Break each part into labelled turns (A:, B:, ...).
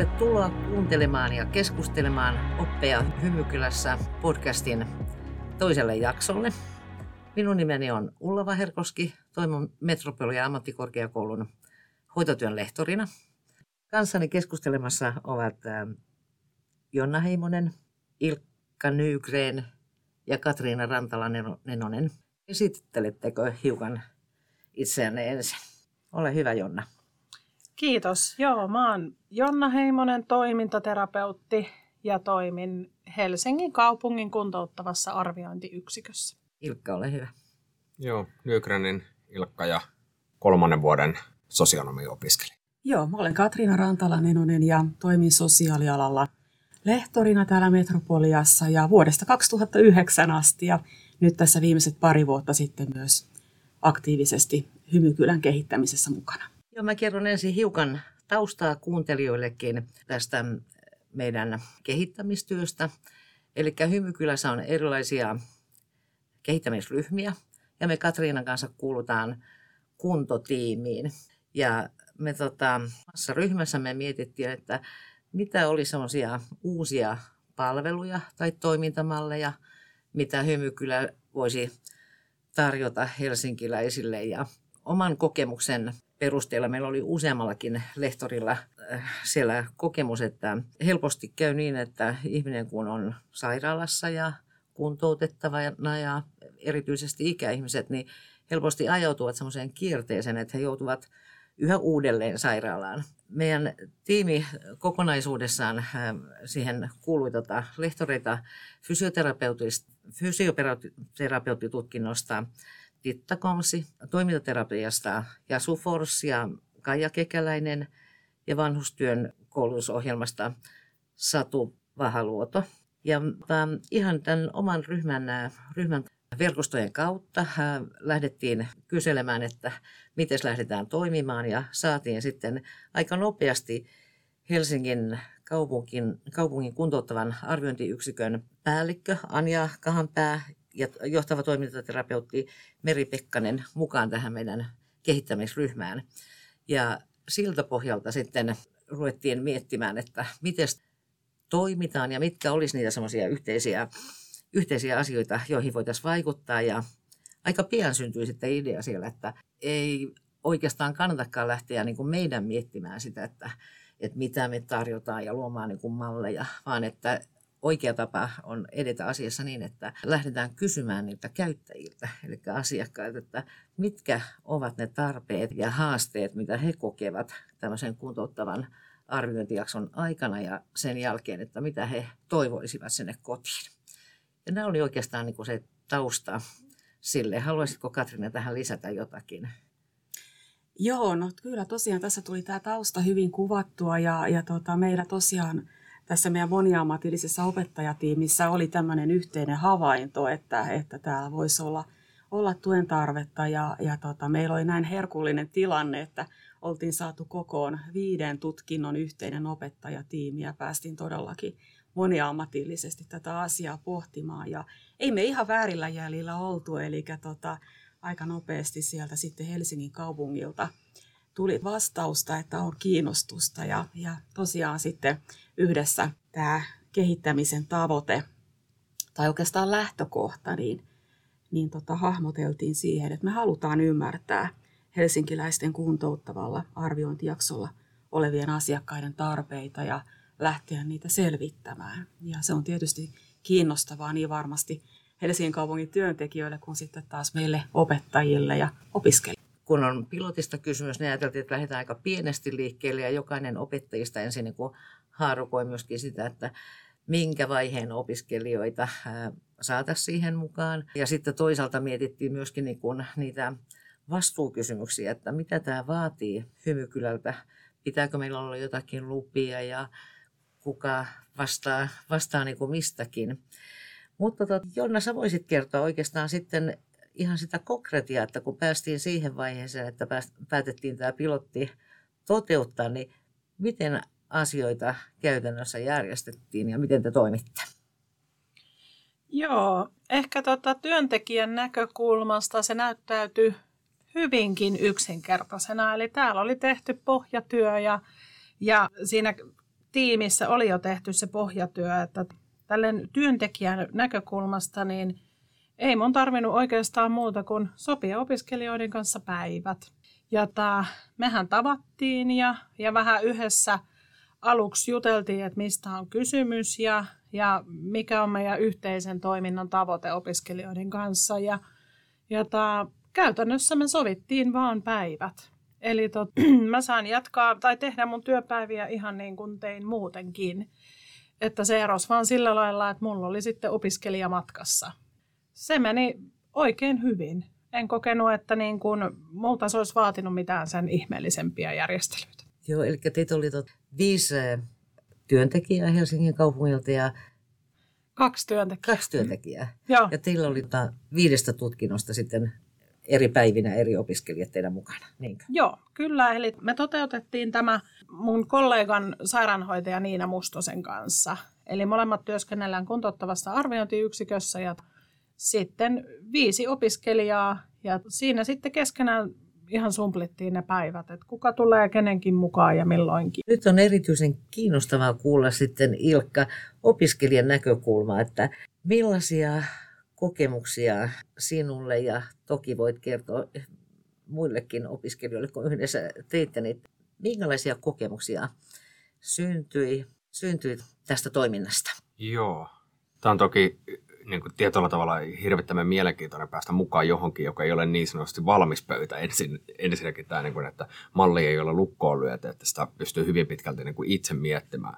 A: Tervetuloa kuuntelemaan ja keskustelemaan Oppeja Hymykylässä podcastin toiselle jaksolle. Minun nimeni on Ulla Vaherkoski, toimin Metropolia ammattikorkeakoulun hoitotyön lehtorina. Kanssani keskustelemassa ovat Jonna Heimonen, Ilkka Nygren ja Katriina Rantala-Nenonen. Esittelettekö hiukan itseänne ensin? Ole hyvä Jonna.
B: Kiitos. Joo, mä oon Jonna Heimonen, toimintaterapeutti ja toimin Helsingin kaupungin kuntouttavassa arviointiyksikössä.
A: Ilkka, ole hyvä.
C: Joo, Nygrenin Ilkka ja kolmannen vuoden sosionomiopiskelija.
D: Joo, mä olen Katriina Rantala-Nenonen ja toimin sosiaalialalla lehtorina täällä Metropoliassa ja vuodesta 2009 asti ja nyt tässä viimeiset pari vuotta sitten myös aktiivisesti Hymykylän kehittämisessä mukana.
A: Mä kerron ensin hiukan taustaa kuuntelijoillekin tästä meidän kehittämistyöstä. Eli Hymykylässä on erilaisia kehittämisryhmiä ja me Katriinan kanssa kuulutaan kuntotiimiin. Ja me tota, ryhmässä me mietittiin, että mitä oli sellaisia uusia palveluja tai toimintamalleja, mitä Hymykylä voisi tarjota helsinkiläisille. Ja oman kokemuksen perusteella meillä oli useammallakin lehtorilla äh, siellä kokemus, että helposti käy niin, että ihminen kun on sairaalassa ja kuntoutettavana ja erityisesti ikäihmiset, niin helposti ajautuvat semmoiseen kierteeseen, että he joutuvat yhä uudelleen sairaalaan. Meidän tiimi kokonaisuudessaan äh, siihen kuului tota lehtoreita fysioterapeuttitutkinnosta, Titta Komsi, toimintaterapiasta Jasu Fors ja Kaija Kekäläinen ja vanhustyön koulutusohjelmasta Satu Vahaluoto. Ja ihan tämän oman ryhmän, ryhmän verkostojen kautta lähdettiin kyselemään, että miten lähdetään toimimaan ja saatiin sitten aika nopeasti Helsingin kaupungin, kaupungin kuntouttavan arviointiyksikön päällikkö Anja Kahanpää ja johtava toimintaterapeutti Meri Pekkanen mukaan tähän meidän kehittämisryhmään. Ja siltä pohjalta sitten ruvettiin miettimään, että miten toimitaan ja mitkä olisi niitä semmoisia yhteisiä, yhteisiä asioita, joihin voitaisiin vaikuttaa. Ja aika pian syntyi sitten idea siellä, että ei oikeastaan kannatakaan lähteä niin kuin meidän miettimään sitä, että, että mitä me tarjotaan ja luomaan niin kuin malleja, vaan että oikea tapa on edetä asiassa niin, että lähdetään kysymään niiltä käyttäjiltä, eli asiakkailta, että mitkä ovat ne tarpeet ja haasteet, mitä he kokevat tämmöisen kuntouttavan arviointijakson aikana ja sen jälkeen, että mitä he toivoisivat sinne kotiin. Ja nämä oli oikeastaan niin kuin se tausta sille. Haluaisitko Katrina tähän lisätä jotakin?
D: Joo, no kyllä tosiaan tässä tuli tämä tausta hyvin kuvattua ja, ja tota, meillä tosiaan tässä meidän moniammatillisessa opettajatiimissä oli tämmöinen yhteinen havainto, että, että täällä voisi olla, olla tuen tarvetta ja, ja tota, meillä oli näin herkullinen tilanne, että oltiin saatu kokoon viiden tutkinnon yhteinen opettajatiimi ja päästiin todellakin moniammatillisesti tätä asiaa pohtimaan. Ja ei me ihan väärillä jäljillä oltu, eli tota, aika nopeasti sieltä sitten Helsingin kaupungilta tuli vastausta, että on kiinnostusta ja, ja tosiaan sitten yhdessä tämä kehittämisen tavoite tai oikeastaan lähtökohta, niin, niin tota, hahmoteltiin siihen, että me halutaan ymmärtää helsinkiläisten kuntouttavalla arviointijaksolla olevien asiakkaiden tarpeita ja lähteä niitä selvittämään. Ja se on tietysti kiinnostavaa niin varmasti Helsingin kaupungin työntekijöille kuin sitten taas meille opettajille ja opiskelijoille
A: kun on pilotista kysymys, niin ajateltiin, että lähdetään aika pienesti liikkeelle ja jokainen opettajista ensin niin haarukoi myöskin sitä, että minkä vaiheen opiskelijoita saataisiin siihen mukaan. Ja sitten toisaalta mietittiin myöskin niin kuin niitä vastuukysymyksiä, että mitä tämä vaatii Hymykylältä, pitääkö meillä olla jotakin lupia ja kuka vastaa, vastaa niin kuin mistäkin. Mutta tot, Jonna, sä voisit kertoa oikeastaan sitten ihan sitä konkretiaa, että kun päästiin siihen vaiheeseen, että päätettiin tämä pilotti toteuttaa, niin miten asioita käytännössä järjestettiin ja miten te toimitte?
B: Joo, ehkä tota työntekijän näkökulmasta se näyttäytyy hyvinkin yksinkertaisena. Eli täällä oli tehty pohjatyö ja, ja siinä tiimissä oli jo tehty se pohjatyö, että tällen työntekijän näkökulmasta niin ei mun tarvinnut oikeastaan muuta kuin sopia opiskelijoiden kanssa päivät. Ja tää, mehän tavattiin ja, ja vähän yhdessä aluksi juteltiin, että mistä on kysymys ja, ja mikä on meidän yhteisen toiminnan tavoite opiskelijoiden kanssa. Ja, ja tää, käytännössä me sovittiin vaan päivät. Eli tot, mä saan jatkaa tai tehdä mun työpäiviä ihan niin kuin tein muutenkin. Että se erosi vaan sillä lailla, että mulla oli sitten opiskelija matkassa. Se meni oikein hyvin. En kokenut, että niin kuin, multa se olisi vaatinut mitään sen ihmeellisempiä järjestelyitä.
A: Joo, eli teitä oli tot, viisi työntekijää Helsingin kaupungilta ja
B: Kaksi työntekijää.
A: kaksi työntekijää.
B: Joo.
A: Ja teillä oli tota, viidestä tutkinnosta sitten eri päivinä eri opiskelijat teidän mukana. Niinkö?
B: Joo, kyllä. Eli me toteutettiin tämä mun kollegan sairaanhoitaja Niina Mustosen kanssa. Eli molemmat työskennellään kuntouttavassa arviointiyksikössä ja sitten viisi opiskelijaa. Ja siinä sitten keskenään ihan sumplittiin ne päivät, että kuka tulee kenenkin mukaan ja milloinkin.
A: Nyt on erityisen kiinnostavaa kuulla sitten Ilkka opiskelijan näkökulma, että millaisia kokemuksia sinulle ja toki voit kertoa muillekin opiskelijoille, kun yhdessä teitte, niin minkälaisia kokemuksia syntyi, syntyi tästä toiminnasta?
C: Joo. Tämä on toki niin kuin tietyllä tavalla hirvittävän mielenkiintoinen päästä mukaan johonkin, joka ei ole niin sanotusti valmis pöytä. Ensin, ensinnäkin tämä, niin kuin, että malli ei ole lukkoon lyöty, että sitä pystyy hyvin pitkälti niin kuin itse miettimään.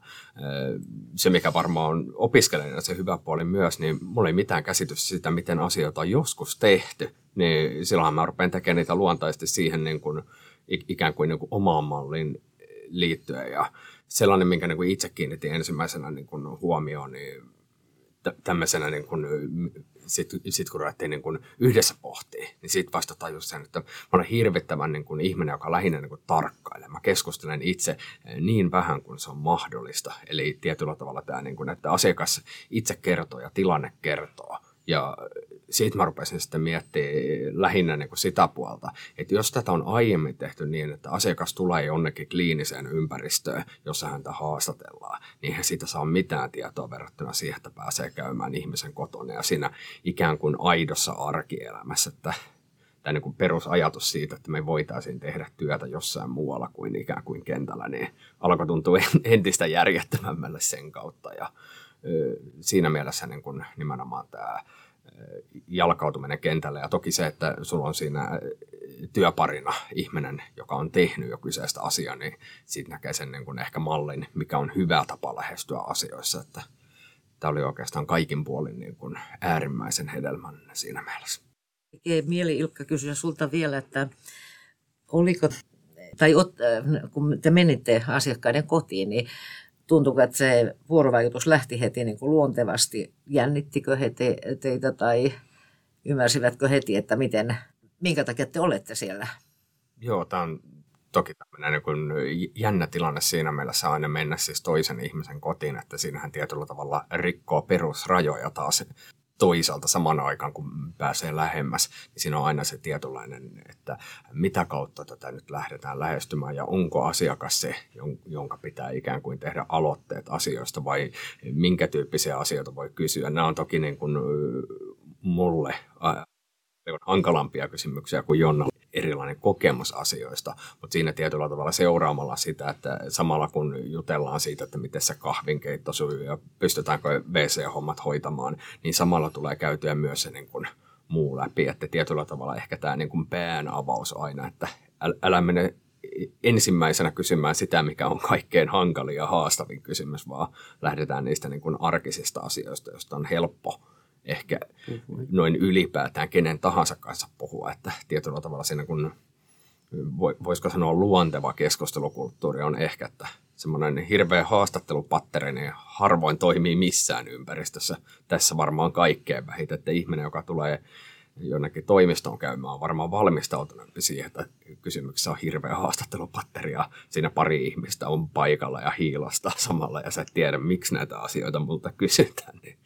C: Se, mikä varmaan on opiskelijana se hyvä puoli myös, niin mulla ei mitään käsitystä siitä, miten asioita on joskus tehty. Niin silloinhan mä rupean tekemään niitä luontaisesti siihen niin kuin, ikään kuin, niin kuin omaan malliin liittyen. Ja sellainen, minkä niin kuin itse kiinnitin ensimmäisenä niin kuin huomioon, niin tämmöisenä, niin kun, sit, sit kun ruvettiin niin kun yhdessä pohtia, niin sitten vasta tajus sen, että mä olen hirvittävän niin kun ihminen, joka lähinnä niin kun tarkkailee. Mä keskustelen itse niin vähän kuin se on mahdollista. Eli tietyllä tavalla tämä, niin kun, että asiakas itse kertoo ja tilanne kertoo. Ja siitä mä rupesin sitten miettimään lähinnä niin kuin sitä puolta, että jos tätä on aiemmin tehty niin, että asiakas tulee jonnekin kliiniseen ympäristöön, jossa häntä haastatellaan, niin eihän siitä saa mitään tietoa verrattuna siihen, että pääsee käymään ihmisen kotona ja siinä ikään kuin aidossa arkielämässä, että tämä niin perusajatus siitä, että me voitaisiin tehdä työtä jossain muualla kuin ikään kuin kentällä, niin alkoi tuntua entistä järjettömämmälle sen kautta. Ja siinä mielessä niin kuin nimenomaan tämä jalkautuminen kentälle. Ja toki se, että sulla on siinä työparina ihminen, joka on tehnyt jo kyseistä asiaa, niin siitä näkee sen niin kuin ehkä mallin, mikä on hyvä tapa lähestyä asioissa. Että tämä oli oikeastaan kaikin puolin niin kuin äärimmäisen hedelmällinen siinä mielessä.
A: Tekee mieli Ilkka kysyä sulta vielä, että oliko, tai kun te menitte asiakkaiden kotiin, niin tuntuuko, että se vuorovaikutus lähti heti niin kuin luontevasti? Jännittikö he te, teitä tai ymmärsivätkö heti, että miten, minkä takia te olette siellä?
C: Joo, tämä on toki tämmöinen niin jännä tilanne siinä mielessä aina mennä siis toisen ihmisen kotiin, että siinähän tietyllä tavalla rikkoo perusrajoja taas toisaalta saman aikaan, kun pääsee lähemmäs, niin siinä on aina se tietynlainen, että mitä kautta tätä nyt lähdetään lähestymään ja onko asiakas se, jonka pitää ikään kuin tehdä aloitteet asioista vai minkä tyyppisiä asioita voi kysyä. Nämä on toki niin kuin mulle hankalampia kysymyksiä kuin Jonna. Erilainen kokemus asioista, mutta siinä tietyllä tavalla seuraamalla sitä, että samalla kun jutellaan siitä, että miten se kahvinkeitto sujuu ja pystytäänkö WC-hommat hoitamaan, niin samalla tulee käytyä myös se niin kuin muu läpi, että tietyllä tavalla ehkä tämä niin kuin pään avaus aina, että älä mene ensimmäisenä kysymään sitä, mikä on kaikkein hankalin ja haastavin kysymys, vaan lähdetään niistä niin kuin arkisista asioista, joista on helppo ehkä noin ylipäätään kenen tahansa kanssa puhua, että tietyllä tavalla siinä kun voisiko sanoa luonteva keskustelukulttuuri on ehkä, että semmoinen hirveä haastattelupatteri niin harvoin toimii missään ympäristössä. Tässä varmaan kaikkein vähiten, että ihminen, joka tulee jonnekin toimistoon käymään, on varmaan valmistautunut siihen, että kysymyksessä on hirveä haastattelupatteri ja siinä pari ihmistä on paikalla ja hiilosta samalla ja sä et tiedä, miksi näitä asioita multa kysytään. Niin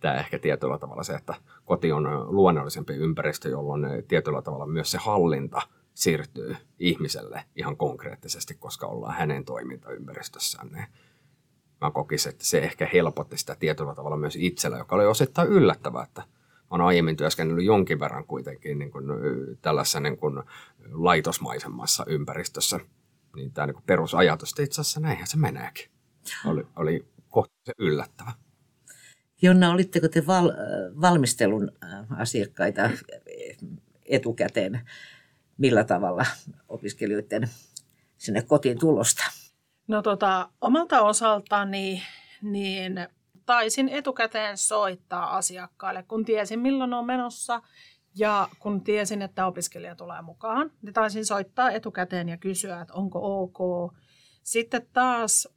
C: tämä ehkä tietyllä tavalla se, että koti on luonnollisempi ympäristö, jolloin tietyllä tavalla myös se hallinta siirtyy ihmiselle ihan konkreettisesti, koska ollaan hänen toimintaympäristössään. Niin mä kokisin, että se ehkä helpotti sitä tietyllä tavalla myös itsellä, joka oli osittain yllättävää, että olen aiemmin työskennellyt jonkin verran kuitenkin niin kuin tällaisessa niin kuin laitosmaisemmassa ympäristössä. Niin tämä niin perusajatus, että itse asiassa näinhän se meneekin, oli, oli kohtuullisen yllättävä.
A: Jonna, olitteko te val, valmistelun asiakkaita etukäteen? Millä tavalla opiskelijoiden sinne kotiin tulosta?
B: No tota, omalta osaltani niin taisin etukäteen soittaa asiakkaalle, kun tiesin milloin on menossa ja kun tiesin, että opiskelija tulee mukaan, niin taisin soittaa etukäteen ja kysyä, että onko ok. Sitten taas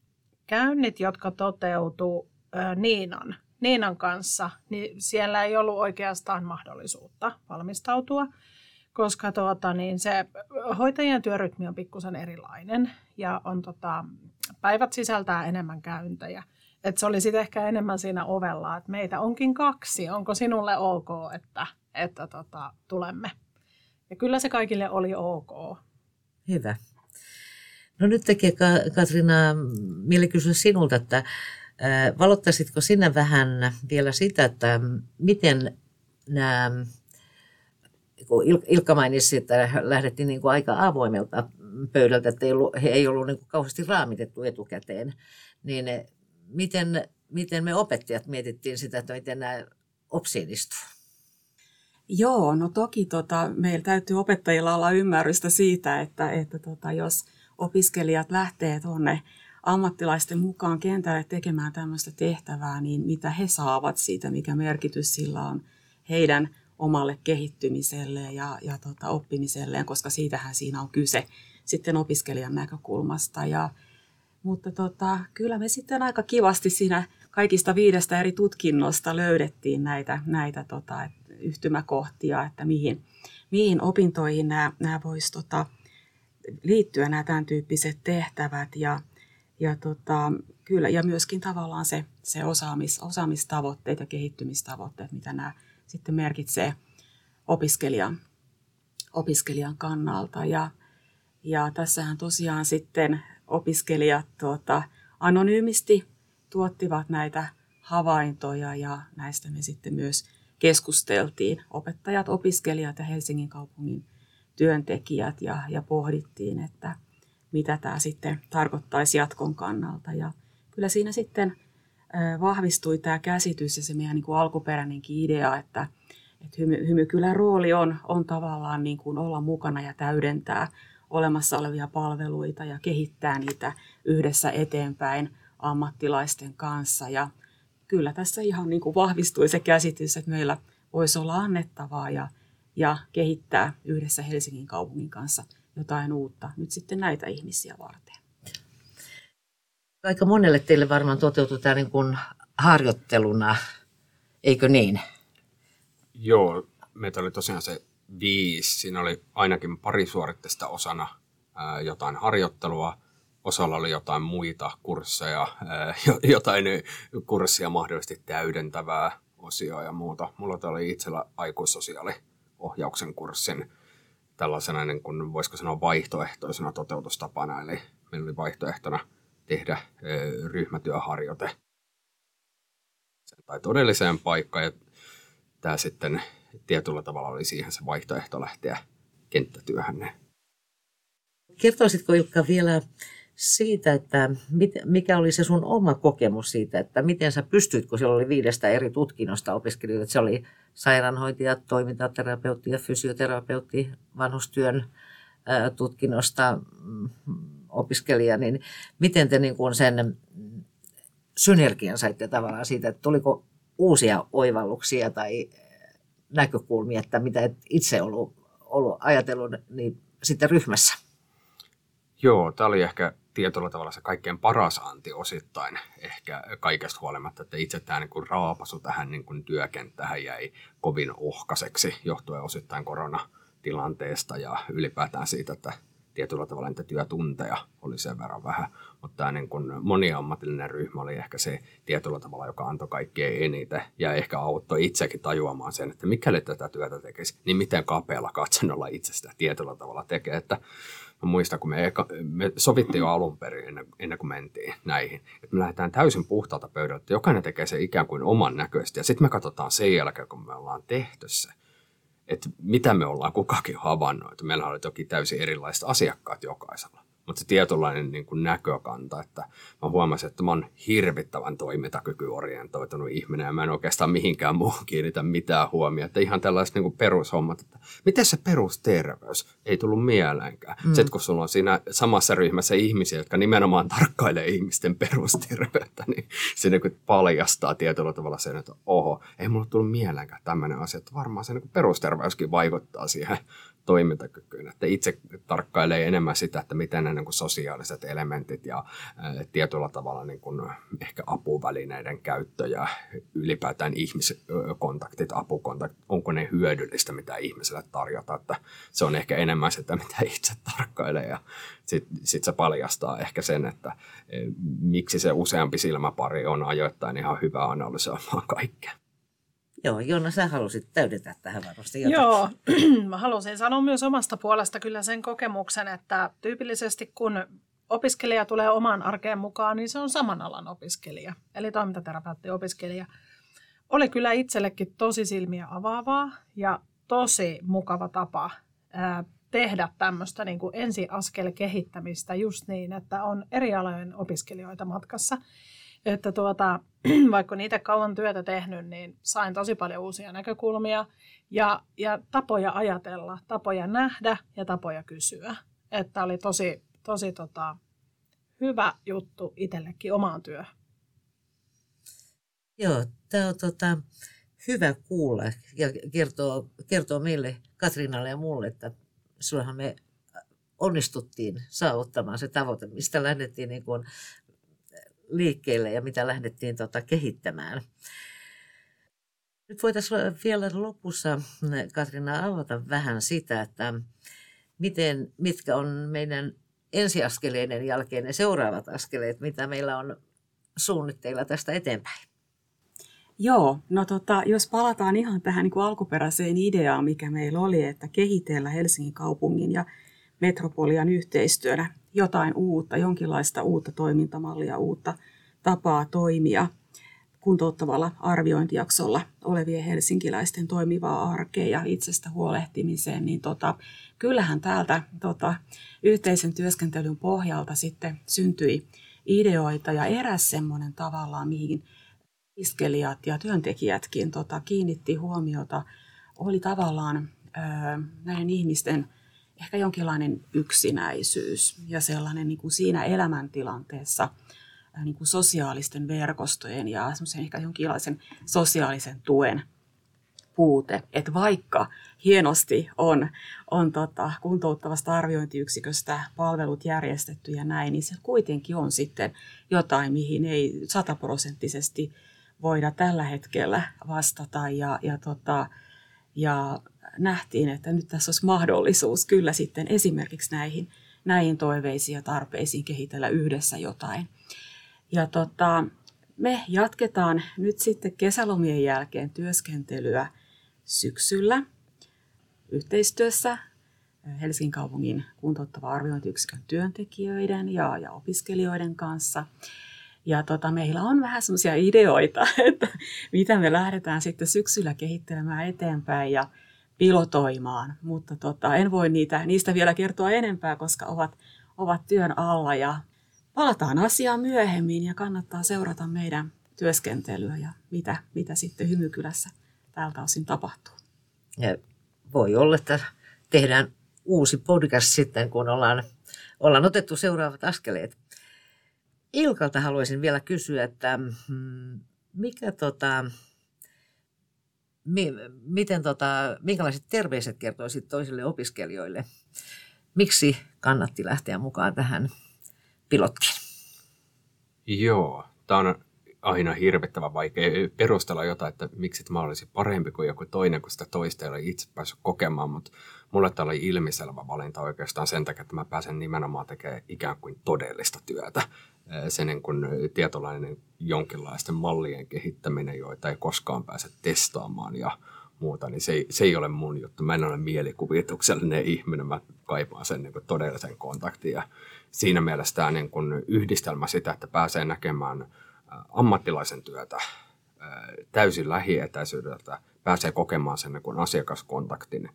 B: käynnit, jotka toteutuu Niinan, Niinan kanssa, niin siellä ei ollut oikeastaan mahdollisuutta valmistautua koska tuota, niin se hoitajien työrytmi on pikkusen erilainen ja on, tota, päivät sisältää enemmän käyntejä. Et se oli sitten ehkä enemmän siinä ovella, että meitä onkin kaksi, onko sinulle ok, että, että tota, tulemme. Ja kyllä se kaikille oli ok.
A: Hyvä. No nyt tekee Katrina mieli kysyä sinulta, että valottaisitko sinä vähän vielä sitä, että miten nämä kun Ilkka mainitsi, että lähdettiin niin kuin aika avoimelta pöydältä, että ei ollut, he ei ollut niin kuin kauheasti raamitettu etukäteen, niin miten, miten me opettajat mietittiin sitä, että miten nämä opsiin?
D: Joo, no toki tota, meillä täytyy opettajilla olla ymmärrystä siitä, että, että tota, jos opiskelijat lähtee tuonne ammattilaisten mukaan kentälle tekemään tämmöistä tehtävää, niin mitä he saavat siitä, mikä merkitys sillä on heidän omalle kehittymiselle ja, ja tota, oppimiselleen, koska siitähän siinä on kyse sitten opiskelijan näkökulmasta. Ja, mutta tota, kyllä me sitten aika kivasti siinä kaikista viidestä eri tutkinnosta löydettiin näitä, näitä tota, yhtymäkohtia, että mihin, mihin opintoihin nämä, nämä voisi tota, liittyä nämä tämän tyyppiset tehtävät ja, ja, tota, kyllä, ja myöskin tavallaan se, se osaamis, osaamistavoitteet ja kehittymistavoitteet, mitä nämä sitten merkitsee opiskelijan, opiskelijan kannalta. Ja, ja tässähän tosiaan sitten opiskelijat tuota, anonyymisti tuottivat näitä havaintoja ja näistä me sitten myös keskusteltiin. Opettajat, opiskelijat ja Helsingin kaupungin työntekijät ja, ja pohdittiin, että mitä tämä sitten tarkoittaisi jatkon kannalta. Ja kyllä siinä sitten vahvistui tämä käsitys ja se meidän niin kuin alkuperäinenkin idea, että, että hymy, hymykylän rooli on, on tavallaan niin kuin olla mukana ja täydentää olemassa olevia palveluita ja kehittää niitä yhdessä eteenpäin ammattilaisten kanssa. Ja kyllä tässä ihan niin kuin vahvistui se käsitys, että meillä voisi olla annettavaa ja, ja kehittää yhdessä Helsingin kaupungin kanssa jotain uutta nyt sitten näitä ihmisiä varten.
A: Aika monelle teille varmaan toteutui tämä niin kuin harjoitteluna, eikö niin?
C: Joo, meitä oli tosiaan se viisi. Siinä oli ainakin pari suoritteista osana ää, jotain harjoittelua. Osalla oli jotain muita kursseja, ää, jotain kurssia mahdollisesti täydentävää osioa ja muuta. Mulla oli itsellä aikuissosiaaliohjauksen kurssin tällaisena, niin kuin, voisiko sanoa vaihtoehtoisena toteutustapana. Eli meillä oli vaihtoehtona – tehdä ryhmätyöharjoite tai todelliseen paikkaan. Ja tämä sitten tietyllä tavalla oli siihen se vaihtoehto lähteä kenttätyöhön.
A: Kertoisitko Ilkka vielä siitä, että mikä oli se sun oma kokemus siitä, että miten sä pystyit, kun siellä oli viidestä eri tutkinnosta opiskelijoita, se oli sairaanhoitaja, toimintaterapeutti ja fysioterapeutti, vanhustyön tutkinnosta mm, opiskelija, niin miten te niin kuin sen synergian saitte tavallaan siitä, että tuliko uusia oivalluksia tai näkökulmia, että mitä et itse ollut, ollut ajatellut niin sitten ryhmässä?
C: Joo, tämä oli ehkä tietyllä tavalla se kaikkein paras anti osittain ehkä kaikesta huolimatta, että itse tämä niin kuin raapasu tähän niin kuin työkenttähän jäi kovin ohkaiseksi johtuen osittain koronatilanteesta ja ylipäätään siitä, että tietyllä tavalla niitä työtunteja oli sen verran vähän, mutta tämä niin kuin moniammatillinen ryhmä oli ehkä se tietyllä tavalla, joka antoi kaikkein eniten ja ehkä auttoi itsekin tajuamaan sen, että mikäli tätä työtä tekisi, niin miten kapealla katsennolla itse sitä tietyllä tavalla tekee, että Mä muistan, kun me, eka, me sovittiin jo alun perin ennen, ennen kuin mentiin näihin, että me lähdetään täysin puhtaalta pöydältä, jokainen tekee se ikään kuin oman näköisesti. Ja sitten me katsotaan sen jälkeen, kun me ollaan tehty se, että mitä me ollaan kukakin havainnoitu. Meillä oli toki täysin erilaiset asiakkaat jokaisella mutta se tietynlainen niin kuin näkökanta, että mä huomasin, että mä oon hirvittävän toimintakykyorientoitunut ihminen ja mä en oikeastaan mihinkään muuhun kiinnitä mitään huomiota. Ihan tällaiset niin kuin perushommat, että miten se perusterveys ei tullut mieleenkään. Mm. Sitten kun sulla on siinä samassa ryhmässä ihmisiä, jotka nimenomaan tarkkailee ihmisten perusterveyttä, niin se niin kuin paljastaa tietyllä tavalla sen, että oho, ei mulla tullut mieleenkään tämmöinen asia, että varmaan se niin kuin perusterveyskin vaikuttaa siihen toimintakykyyn. Että itse tarkkailee enemmän sitä, että miten ne niin kuin sosiaaliset elementit ja tietyllä tavalla niin kuin ehkä apuvälineiden käyttö ja ylipäätään ihmiskontaktit, apukontaktit, onko ne hyödyllistä, mitä ihmiselle tarjota. Että se on ehkä enemmän sitä, mitä itse tarkkailee ja sitten sit se paljastaa ehkä sen, että miksi se useampi silmäpari on ajoittain ihan hyvä analysoimaan kaikkea.
A: Joo, Jonna, sä halusit täydentää tähän varmasti jotain.
B: Joo, mä halusin sanoa myös omasta puolesta kyllä sen kokemuksen, että tyypillisesti kun opiskelija tulee omaan arkeen mukaan, niin se on saman alan opiskelija, eli toimintaterapeutti-opiskelija. Oli kyllä itsellekin tosi silmiä avaavaa ja tosi mukava tapa tehdä tämmöistä niin ensiaskel kehittämistä just niin, että on eri alojen opiskelijoita matkassa että tuota, vaikka niitä kauan työtä tehnyt, niin sain tosi paljon uusia näkökulmia ja, ja tapoja ajatella, tapoja nähdä ja tapoja kysyä. Että oli tosi, tosi tota, hyvä juttu itsellekin omaan työhön.
A: Joo, tämä on tota, hyvä kuulla ja kertoo, kertoo meille, Katriinalle ja mulle, että sullehan me onnistuttiin saavuttamaan se tavoite, mistä lähdettiin niin kuin liikkeelle ja mitä lähdettiin tota, kehittämään. Nyt voitaisiin vielä lopussa, Katrina, avata vähän sitä, että miten, mitkä on meidän ensiaskeleiden jälkeen ne seuraavat askeleet, mitä meillä on suunnitteilla tästä eteenpäin.
D: Joo, no tota, jos palataan ihan tähän niin kuin alkuperäiseen ideaan, mikä meillä oli, että kehitellä Helsingin kaupungin ja metropolian yhteistyönä jotain uutta, jonkinlaista uutta toimintamallia, uutta tapaa toimia kuntouttavalla arviointijaksolla olevien helsinkiläisten toimivaa arkea ja itsestä huolehtimiseen, niin tota, kyllähän täältä tota, yhteisen työskentelyn pohjalta sitten syntyi ideoita ja eräs semmoinen tavallaan, mihin opiskelijat ja työntekijätkin tota, kiinnitti huomiota, oli tavallaan ö, näiden ihmisten – ehkä jonkinlainen yksinäisyys ja sellainen niin kuin siinä elämäntilanteessa niin kuin sosiaalisten verkostojen ja ehkä jonkinlaisen sosiaalisen tuen puute. Että vaikka hienosti on, on tota, kuntouttavasta arviointiyksiköstä palvelut järjestetty ja näin, niin se kuitenkin on sitten jotain, mihin ei sataprosenttisesti voida tällä hetkellä vastata. Ja, ja, tota, ja nähtiin, että nyt tässä olisi mahdollisuus kyllä sitten esimerkiksi näihin, näihin toiveisiin ja tarpeisiin kehitellä yhdessä jotain. Ja tota, me jatketaan nyt sitten kesälomien jälkeen työskentelyä syksyllä yhteistyössä Helsingin kaupungin kuntouttava arviointiyksikön työntekijöiden ja, ja opiskelijoiden kanssa. Ja tota, meillä on vähän semmoisia ideoita, että mitä me lähdetään sitten syksyllä kehittelemään eteenpäin. Ja pilotoimaan, mutta tota, en voi niitä, niistä vielä kertoa enempää, koska ovat, ovat työn alla ja palataan asiaan myöhemmin ja kannattaa seurata meidän työskentelyä ja mitä, mitä sitten Hymykylässä tältä osin tapahtuu.
A: Ja voi olla, että tehdään uusi podcast sitten, kun ollaan, ollaan otettu seuraavat askeleet. Ilkalta haluaisin vielä kysyä, että mm, mikä tota, mi, miten tota, minkälaiset terveiset kertoisit toisille opiskelijoille? Miksi kannatti lähteä mukaan tähän pilottiin?
C: Joo, tämä on aina hirvittävän vaikea perustella jotain, että miksi mä olisin parempi kuin joku toinen, kun sitä toista ei ole itse päässyt kokemaan, mutta mulle tämä oli ilmiselvä valinta oikeastaan sen takia, että mä pääsen nimenomaan tekemään ikään kuin todellista työtä. Se niin kuin tietynlainen jonkinlaisten mallien kehittäminen, joita ei koskaan pääse testaamaan ja muuta, niin se ei, se ei ole mun juttu. Mä en ole mielikuvituksellinen ihminen, mä kaipaan sen niin kuin todellisen kontaktin. Ja siinä mielessä tämä niin kuin yhdistelmä sitä, että pääsee näkemään ammattilaisen työtä täysin lähietäisyydeltä, pääsee kokemaan sen niin kuin asiakaskontaktin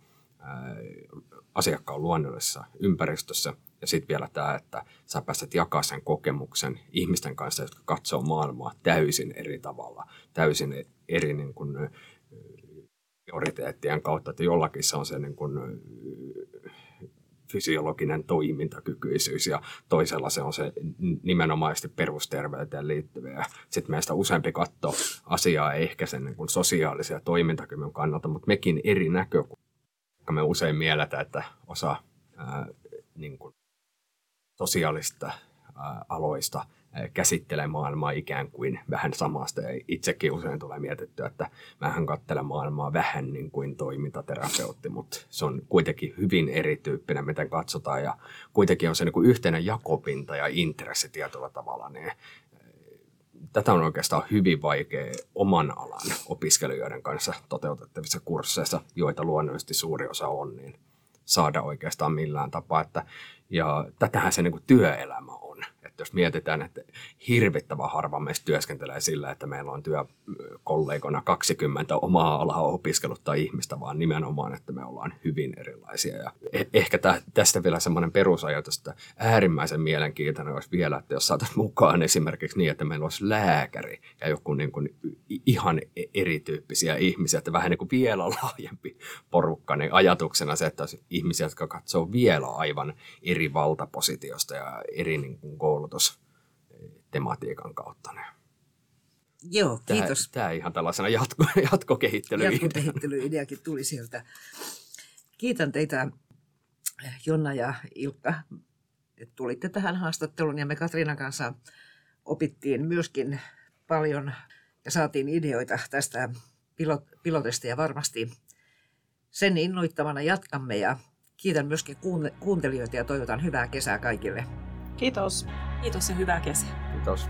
C: asiakkaan luonnollisessa ympäristössä. Ja sitten vielä tämä, että sä pääset jakaa sen kokemuksen ihmisten kanssa, jotka katsoo maailmaa täysin eri tavalla, täysin eri niin kuin, prioriteettien kautta, että jollakin se on se niin kuin, fysiologinen toimintakykyisyys ja toisella se on se nimenomaisesti perusterveyteen liittyviä. Sitten meistä useampi katto asiaa ehkä sen niin kuin sosiaalisen ja toimintakyvyn kannalta, mutta mekin eri näkökulmia. Me usein mielletään, että osa ää, niin kuin sosiaalista aloista käsittelee maailmaa ikään kuin vähän samasta. Ja itsekin usein tulee mietittyä, että mähän katselen maailmaa vähän niin kuin toimintaterapeutti, mutta se on kuitenkin hyvin erityyppinen, miten katsotaan. Ja kuitenkin on se niin kuin yhteinen jakopinta ja intressi tietyllä tavalla. Niin tätä on oikeastaan hyvin vaikea oman alan opiskelijoiden kanssa toteutettavissa kursseissa, joita luonnollisesti suuri osa on, niin saada oikeastaan millään tapaa. Että, ja tätähän se niin kuin työelämä on että jos mietitään, että hirvittävän harva meistä työskentelee sillä, että meillä on työkollegona 20 omaa alaa opiskelutta ihmistä, vaan nimenomaan, että me ollaan hyvin erilaisia. Ja e- ehkä tästä vielä semmoinen perusajatus, että äärimmäisen mielenkiintoinen olisi vielä, että jos saatat mukaan esimerkiksi niin, että meillä olisi lääkäri ja joku niin kuin ihan e- erityyppisiä ihmisiä, että vähän niin kuin vielä laajempi porukka, niin ajatuksena se, että ihmisiä, jotka katsoo vielä aivan eri valtapositiosta ja eri niin kuin koulutustematiikan kautta. Niin
A: Joo, kiitos.
C: Tämä, tämä ihan tällaisena jatko, jatkokehittely
A: Jatkokehittelyideakin tuli sieltä. Kiitän teitä Jonna ja Ilkka, että tulitte tähän haastatteluun ja me Katriinan kanssa opittiin myöskin paljon ja saatiin ideoita tästä pilot, pilotista ja varmasti sen innoittamana jatkamme ja kiitän myöskin kuuntelijoita ja toivotan hyvää kesää kaikille.
B: Kiitos.
D: Kiitos ja hyvää kesää.
C: Kiitos.